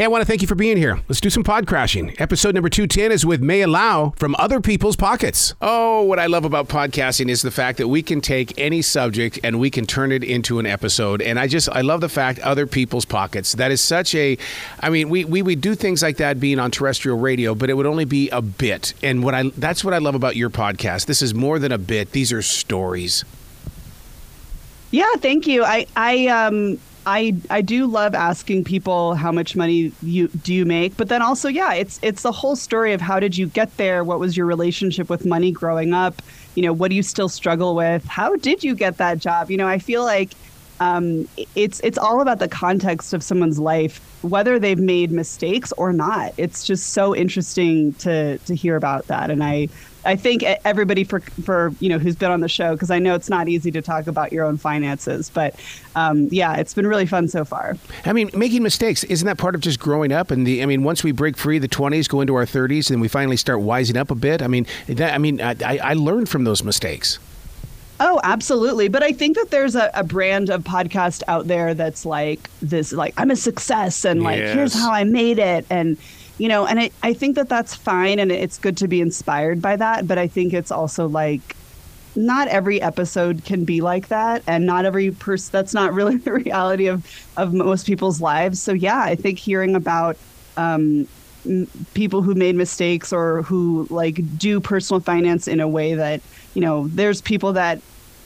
Hey, I want to thank you for being here. Let's do some pod crashing. Episode number 210 is with Maya Lau from Other People's Pockets. Oh, what I love about podcasting is the fact that we can take any subject and we can turn it into an episode. And I just, I love the fact Other People's Pockets. That is such a, I mean, we, we would do things like that being on terrestrial radio, but it would only be a bit. And what I, that's what I love about your podcast. This is more than a bit. These are stories. Yeah, thank you. I, I, um, I I do love asking people how much money you do you make, but then also yeah, it's it's the whole story of how did you get there? What was your relationship with money growing up? You know, what do you still struggle with? How did you get that job? You know, I feel like um, it's it's all about the context of someone's life, whether they've made mistakes or not. It's just so interesting to to hear about that, and I I think everybody for for you know who's been on the show because I know it's not easy to talk about your own finances, but um, yeah, it's been really fun so far. I mean, making mistakes isn't that part of just growing up? And the I mean, once we break free the twenties, go into our thirties, and we finally start wising up a bit. I mean, that, I mean, I, I learned from those mistakes. Oh, absolutely. But I think that there's a, a, brand of podcast out there that's like this, like I'm a success, and like yes. here's how I made it, and you know, and it, I think that that's fine and it's good to be inspired by that. But I think it's also like not every episode can be like that and not every person that's not really the reality of of most people's lives so yeah i think hearing about um, people who made mistakes or who like do personal finance in a way that you know there's people that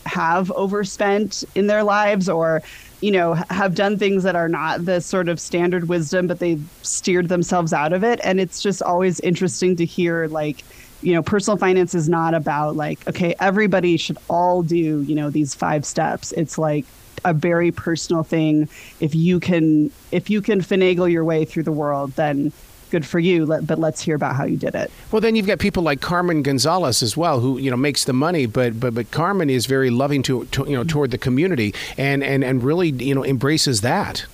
have overspent in their lives or you know, have done things that are not the sort of standard wisdom, but they've steered themselves out of it. And it's just always interesting to hear, like, you know, personal finance is not about like, okay, everybody should all do, you know, these five steps. It's like a very personal thing. If you can, if you can finagle your way through the world, then good for you. But let's hear about how you did it. Well, then you've got people like Carmen Gonzalez as well, who you know makes the money, but but but Carmen is very loving to, to you know toward the community and and and really you know embraces that.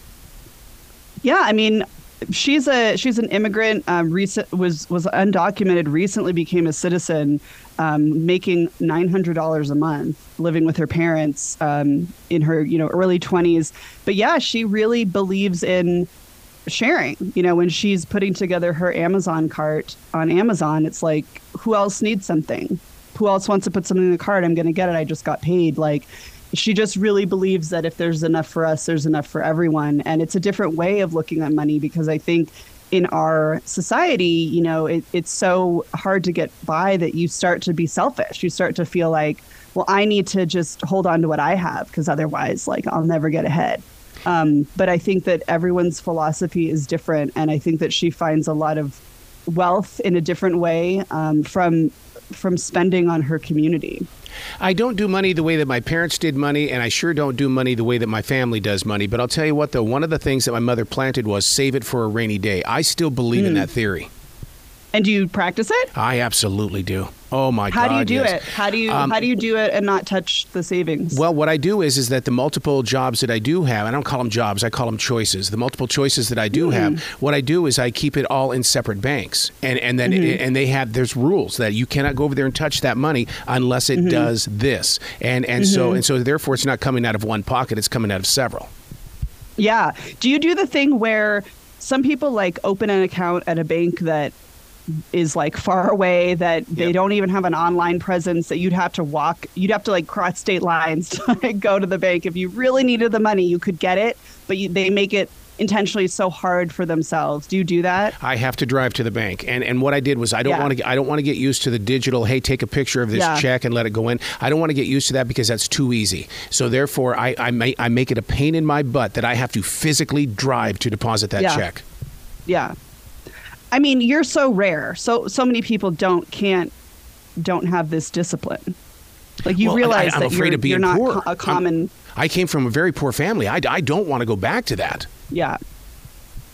Yeah, I mean, she's a she's an immigrant. Um, recent was was undocumented. Recently became a citizen, um, making nine hundred dollars a month, living with her parents um, in her you know early twenties. But yeah, she really believes in sharing. You know, when she's putting together her Amazon cart on Amazon, it's like, who else needs something? Who else wants to put something in the cart? I'm going to get it. I just got paid. Like, she just really believes that if there's enough for us, there's enough for everyone. And it's a different way of looking at money because I think in our society, you know, it, it's so hard to get by that you start to be selfish. You start to feel like, well, I need to just hold on to what I have because otherwise, like, I'll never get ahead. Um, but I think that everyone's philosophy is different, and I think that she finds a lot of wealth in a different way um, from from spending on her community. I don't do money the way that my parents did money, and I sure don't do money the way that my family does money. But I'll tell you what, though, one of the things that my mother planted was save it for a rainy day. I still believe mm. in hmm. that theory. And do you practice it? I absolutely do. Oh my how God! How do you do yes. it? How do you um, how do you do it and not touch the savings? Well, what I do is is that the multiple jobs that I do have, I don't call them jobs, I call them choices. The multiple choices that I do mm have, what I do is I keep it all in separate banks, and and then mm-hmm. it, and they have there's rules that you cannot go over there and touch that money unless it mm-hmm. does this, and and so mm-hmm. and so therefore it's not coming out of one pocket, it's coming out of several. Yeah. Do you do the thing where some people like open an account at a bank that is like far away that they yep. don't even have an online presence that you'd have to walk you'd have to like cross state lines to like, go to the bank if you really needed the money you could get it but you, they make it intentionally so hard for themselves do you do that i have to drive to the bank and and what i did was i don't yeah. want to i don't want to get used to the digital hey take a picture of this yeah. check and let it go in i don't want to get used to that because that's too easy so therefore i i, may, I make it a pain in my butt that i have to physically drive to deposit that yeah. check yeah I mean, you're so rare. So so many people don't can't don't have this discipline. Like you well, realize I, that you're, you're not co- a common. I'm, i came from a very poor family. I, I don't want to go back to that. Yeah.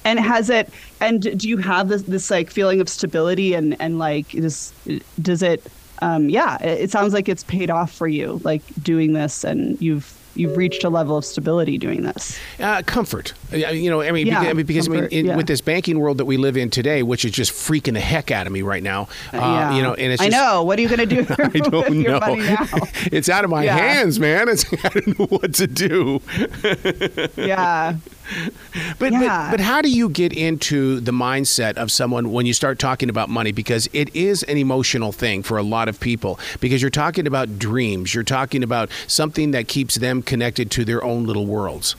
And has it? And do you have this this like feeling of stability and and like this? Does it? Um, yeah, it, it sounds like it's paid off for you, like doing this, and you've you've reached a level of stability doing this? Uh, comfort. Uh, you know, I mean, yeah, because, because comfort, I mean, in, yeah. with this banking world that we live in today, which is just freaking the heck out of me right now. Uh, yeah. You know, and it's just, I know. What are you going to do? I don't know. it's out of my hands, man. It's I don't know what to do. yeah. but, yeah. but but how do you get into the mindset of someone when you start talking about money? Because it is an emotional thing for a lot of people. Because you're talking about dreams. You're talking about something that keeps them connected to their own little worlds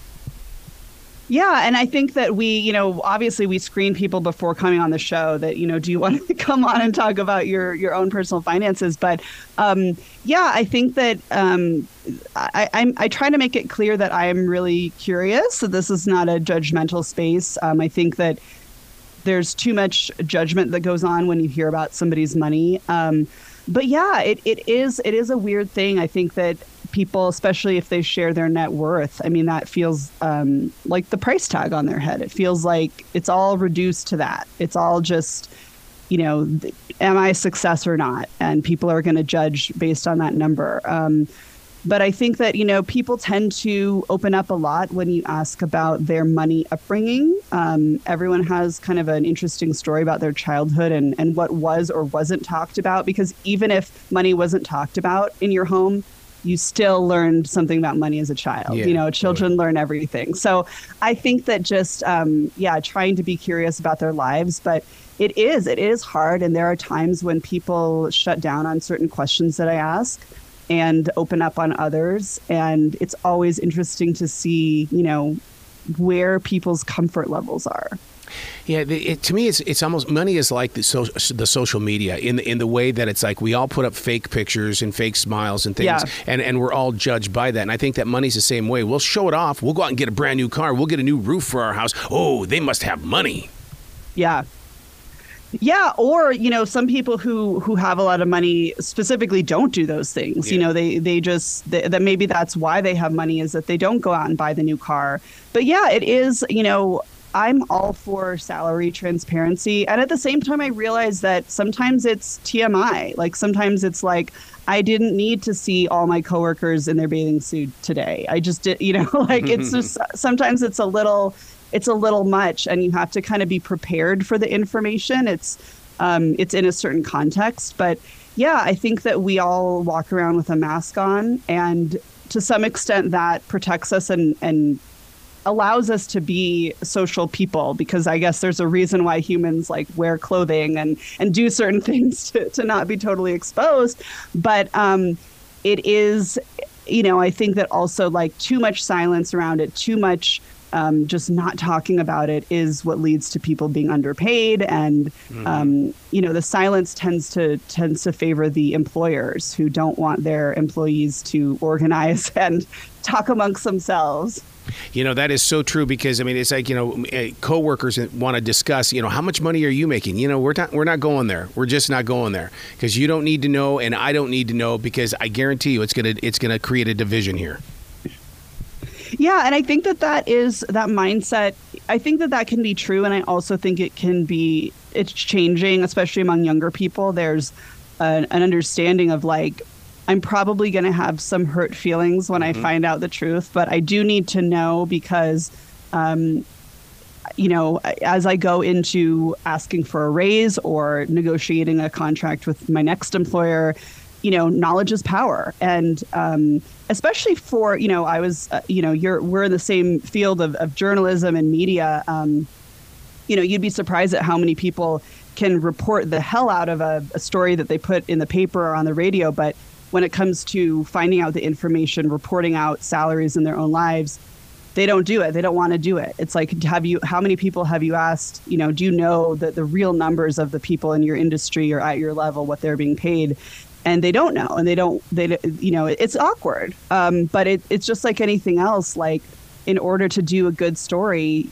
yeah, and I think that we, you know, obviously we screen people before coming on the show that, you know, do you want to come on and talk about your your own personal finances? But um, yeah, I think that um, I, I, I try to make it clear that I am really curious. That this is not a judgmental space. Um, I think that there's too much judgment that goes on when you hear about somebody's money. Um, but yeah, it, it is it is a weird thing. I think that people, especially if they share their net worth. I mean, that feels um, like the price tag on their head. It feels like it's all reduced to that. It's all just, you know, am I a success or not? And people are going to judge based on that number. Um, but I think that, you know, people tend to open up a lot when you ask about their money upbringing. Um, everyone has kind of an interesting story about their childhood and, and what was or wasn't talked about, because even if money wasn't talked about in your home, you still learned something about money as a child. Yeah, you know, children totally. learn everything. So I think that just, um, yeah, trying to be curious about their lives, but it is, it is hard. And there are times when people shut down on certain questions that I ask and open up on others. And it's always interesting to see, you know, where people's comfort levels are. Yeah, it, to me, it's it's almost money is like the, so, the social media in the, in the way that it's like we all put up fake pictures and fake smiles and things, yeah. and and we're all judged by that. And I think that money's the same way. We'll show it off. We'll go out and get a brand new car. We'll get a new roof for our house. Oh, they must have money. Yeah, yeah, or you know, some people who who have a lot of money specifically don't do those things. Yeah. You know, they they just they, that maybe that's why they have money is that they don't go out and buy the new car. But yeah, it is. You know, I'm all for salary transparency. And at the same time, I realize that sometimes it's TMI. Like sometimes it's like, I didn't need to see all my coworkers in their bathing suit today. I just did, you know, like it's just sometimes it's a little, it's a little much and you have to kind of be prepared for the information. It's, um, it's in a certain context. But yeah, I think that we all walk around with a mask on and to some extent that protects us and, and allows us to be social people because I guess there's a reason why humans like wear clothing and and do certain things to, to not be totally exposed. But um, it is, you know, I think that also like too much silence around it, too much um, just not talking about it is what leads to people being underpaid and mm-hmm. um, you know the silence tends to tends to favor the employers who don't want their employees to organize and talk amongst themselves you know that is so true because I mean it's like you know eh, coworkers want to discuss you know how much money are you making? You know we're not we're not going there. We're just not going there because you don't need to know and I don't need to know because I guarantee you it's gonna it's gonna create a division here. Yeah, and I think that that is that mindset. I think that that can be true, and I also think it can be it's changing, especially among younger people. There's an, an understanding of like I'm probably going to have some hurt feelings when mm-hmm. I find out the truth, but I do need to know because, um, you know, as I go into asking for a raise or negotiating a contract with my next employer, you know, knowledge is power, and um, especially for you know, I was, uh, you know, you're we're in the same field of, of journalism and media. Um, you know, you'd be surprised at how many people can report the hell out of a, a story that they put in the paper or on the radio, but when it comes to finding out the information, reporting out salaries in their own lives, they don't do it. They don't want to do it. It's like, have you, how many people have you asked, you know, do you know that the real numbers of the people in your industry or at your level, what they're being paid? And they don't know. And they don't, they, you know, it's awkward. Um, but it, it's just like anything else. Like, in order to do a good story,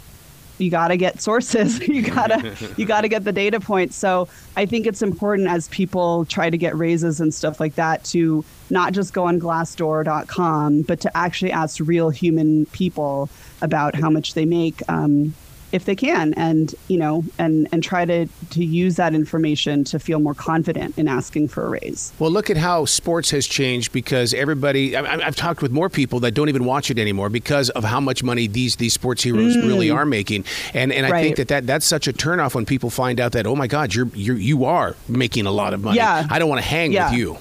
you got to get sources. You got to you got to get the data points. So i think it's important as people try to get raises and stuff like that to not just go on glassdoor.com but to actually ask real human people about how much they make. Um, if they can and you know and and try to to use that information to feel more confident in asking for a raise well look at how sports has changed because everybody I, have talked with more people that don't even watch it anymore because of how much money these these sports heroes mm. really are making and and I right. think that, that that's such a turnoff when people find out that oh my god you're, you're you are making a lot of money yeah I don't want to hang yeah. with you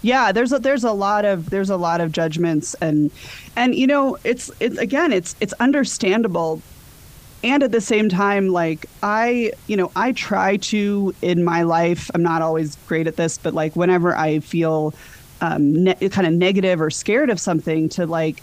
Yeah, there's a there's a lot of there's a lot of judgments and and you know it's it's again it's it's understandable and at the same time like i you know i try to in my life i'm not always great at this but like whenever i feel um, ne- kind of negative or scared of something to like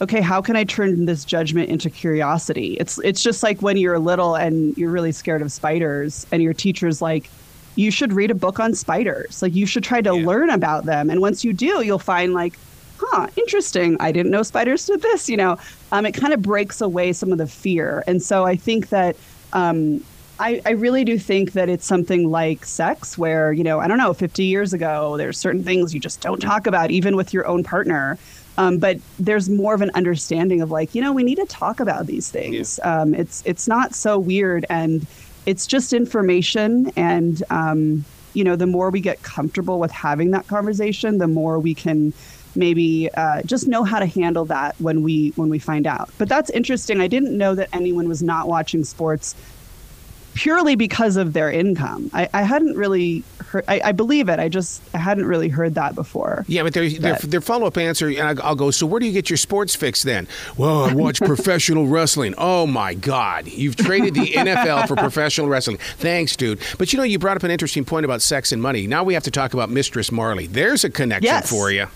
okay how can i turn this judgment into curiosity? It's it's just like when you're little and you're really scared of spiders and your teacher's like you should read a book on spiders. Like you should try to yeah. learn about them. And once you do you'll find like huh, interesting. I didn't know spiders did this. You know, um, it kind of breaks away some of the fear. And so I think that um, I, I really do think that it's something like sex, where, you know, I don't know, 50 years ago, there's certain things you just don't talk about, even with your own partner. Um, but there's more of an understanding of like, you know, we need to talk about these things. Yeah. Um, it's it's not so weird, and it's just information. And um, you know, the more we get comfortable with having that conversation, the more we can maybe uh, just know how to handle that when we when we find out. But that's interesting. I didn't know that anyone was not watching sports purely because of their income. I, I hadn't really heard. I, I, believe it. I just I hadn't really heard that before. Yeah, but their their, their follow up answer, and I'll go. So where do you get your sports fix then? Well, I watch professional wrestling. Oh my God, you've traded the NFL for professional wrestling. Thanks, dude. But you know, you brought up an interesting point about sex and money. Now we have to talk about Mistress Marley. There's a connection yes. for you.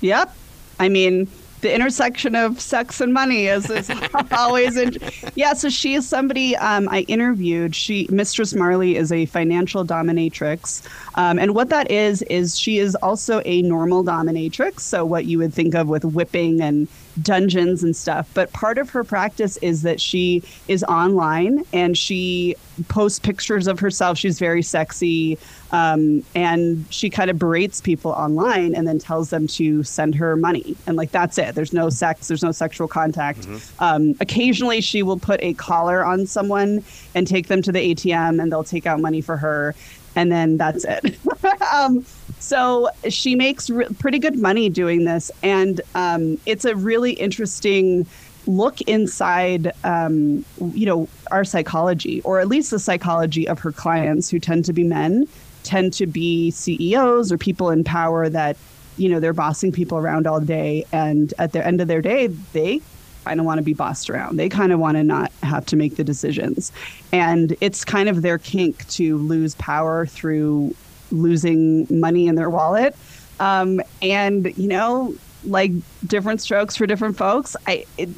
Yep. I mean, the intersection of sex and money is, is always in, yeah so she is somebody um, i interviewed. She mistress marley is a financial dominatrix. Um, and what that is is she is also a normal dominatrix. So what you would think of with whipping and dungeons and stuff but part of her practice is that she is online and she posts pictures of herself she's very sexy um, and she kind of berates people online and then tells them to send her money. And like, that's it. There's no sex, there's no sexual contact. Mm-hmm. Um, occasionally, she will put a collar on someone and take them to the ATM and they'll take out money for her. And then that's it. um, so she makes re- pretty good money doing this. And um, it's a really interesting look inside um, you know our psychology or at least the psychology of her clients who tend to be men tend to be CEOs or people in power that, you know, they're bossing people around all day. And at the end of their day, they kind of want to be bossed around. They kind of want to not have to make the decisions. And it's kind of their kink to lose power through losing money in their wallet. Um, and, you know, like different strokes for different folks. I, it,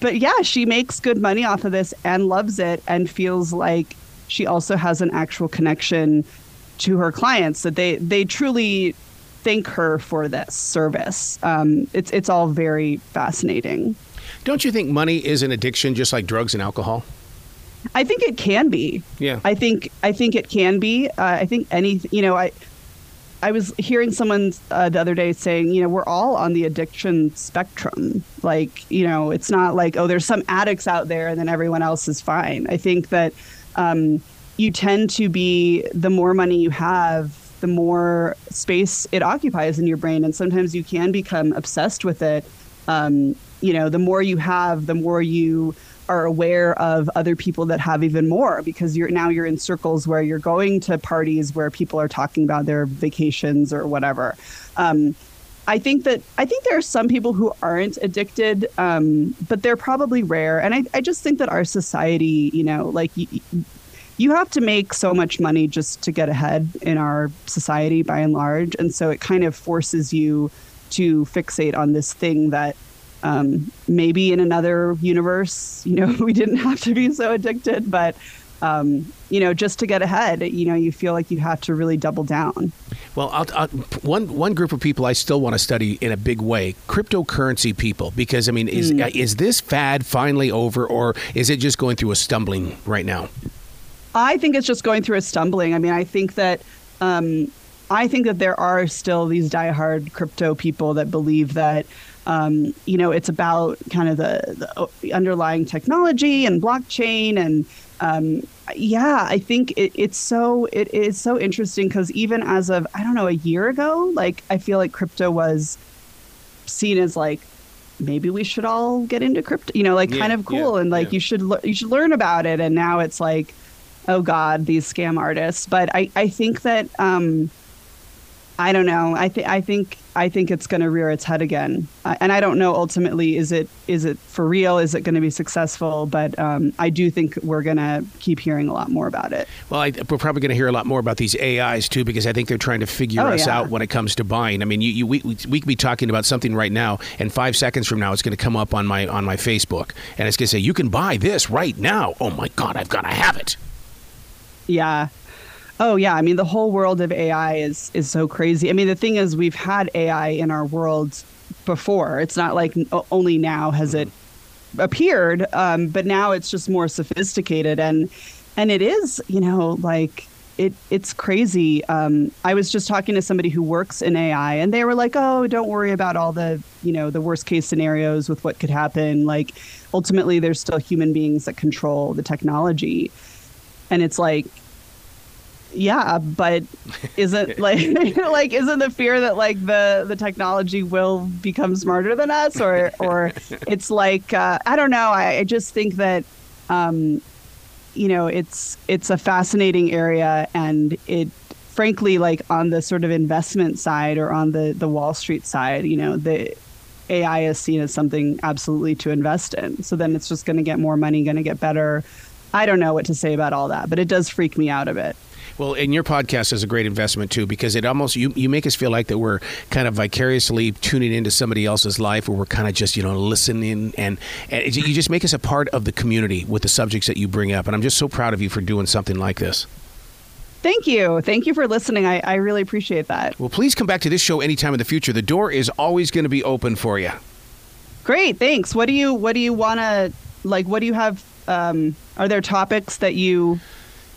but yeah, she makes good money off of this and loves it and feels like she also has an actual connection to her clients that they they truly thank her for this service. Um, it's it's all very fascinating. Don't you think money is an addiction, just like drugs and alcohol? I think it can be. Yeah. I think I think it can be. Uh, I think any you know I. I was hearing someone uh, the other day saying, you know, we're all on the addiction spectrum. Like, you know, it's not like, oh, there's some addicts out there and then everyone else is fine. I think that um, you tend to be the more money you have the more space it occupies in your brain and sometimes you can become obsessed with it um, you know the more you have the more you are aware of other people that have even more because you're now you're in circles where you're going to parties where people are talking about their vacations or whatever um, I think that I think there are some people who aren't addicted, um, but they're probably rare. And I, I just think that our society, you know, like you have to make so much money just to get ahead in our society by and large. And so it kind of forces you to fixate on this thing that um, maybe in another universe, you know, we didn't have to be so addicted, but um, you know, just to get ahead, you know, you feel like you have to really double down. Well, I'll, I'll, one one group of people I still want to study in a big way: cryptocurrency people. Because I mean, is mm. is this fad finally over, or is it just going through a stumbling right now? I think it's just going through a stumbling. I mean, I think that um, I think that there are still these diehard crypto people that believe that um, you know it's about kind of the, the underlying technology and blockchain and um, yeah, I think it, it's so it is so interesting because even as of I don't know a year ago, like I feel like crypto was seen as like maybe we should all get into crypto, you know, like yeah, kind of cool yeah, and like yeah. you should you should learn about it, and now it's like oh God, these scam artists. But I, I think that um, I don't know. I think I think I think it's going to rear its head again, uh, and I don't know. Ultimately, is it is it for real? Is it going to be successful? But um, I do think we're going to keep hearing a lot more about it. Well, I, we're probably going to hear a lot more about these AIs too, because I think they're trying to figure oh, us yeah. out when it comes to buying. I mean, you, you, we we could be talking about something right now, and five seconds from now, it's going to come up on my on my Facebook, and it's going to say you can buy this right now. Oh my God, I've got to have it. Yeah, Oh yeah, I mean the whole world of AI is is so crazy. I mean the thing is we've had AI in our world before. It's not like only now has it appeared, um, but now it's just more sophisticated and and it is you know like it it's crazy. Um, I was just talking to somebody who works in AI, and they were like, "Oh, don't worry about all the you know the worst case scenarios with what could happen. Like ultimately, there's still human beings that control the technology." And it's like yeah but isn't like like isn't the fear that like the the technology will become smarter than us? Or or it's like uh, i don't know. I, I just think that um you know it's it's a fascinating area and it frankly like on the sort of investment side or on the the wall street side you know the ai is seen as something absolutely to invest in. So then it's just going to get more money going to get better. I don't know what to say about all that but it does freak me out a bit well, and your podcast is a great investment too because it almost you you make us feel like that we're kind of vicariously tuning into somebody else's life, where we're kind of just you know listening and and you just make us a part of the community with the subjects that you bring up, and I'm just so proud of you for doing something like this. Thank you. Thank you for listening. I, I really appreciate that. Well, please come back to this show anytime in the future. The door is always going to be open for you. Great. Thanks. What do you What do you want to like? What do you have? Um, are there topics that you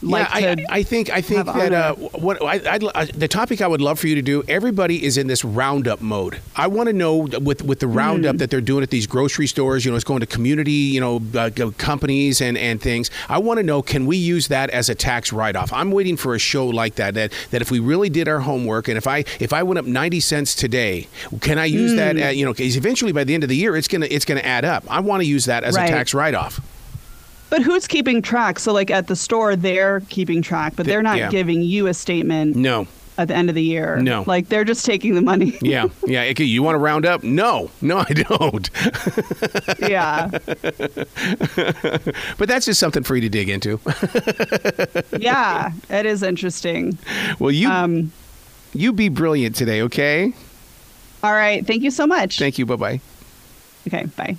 like yeah, I, I, think I think that uh, what I, I, uh, the topic I would love for you to do. Everybody is in this roundup mode. I want to know with with the roundup mm. that they're doing at these grocery stores. You know, it's going to community, you know, uh, companies and and things. I want to know can we use that as a tax write off? I'm waiting for a show like that. That that if we really did our homework and if I if I went up ninety cents today, can I use mm. that? At, you know, because eventually by the end of the year, it's gonna it's gonna add up. I want to use that as right. a tax write off. But who's keeping track? So, like at the store, they're keeping track, but they're not yeah. giving you a statement. No. At the end of the year. No. Like they're just taking the money. yeah. Yeah. Okay, you want to round up? No. No, I don't. yeah. but that's just something for you to dig into. yeah. It is interesting. Well, you. Um, you be brilliant today, okay? All right. Thank you so much. Thank you. Bye bye. Okay. Bye.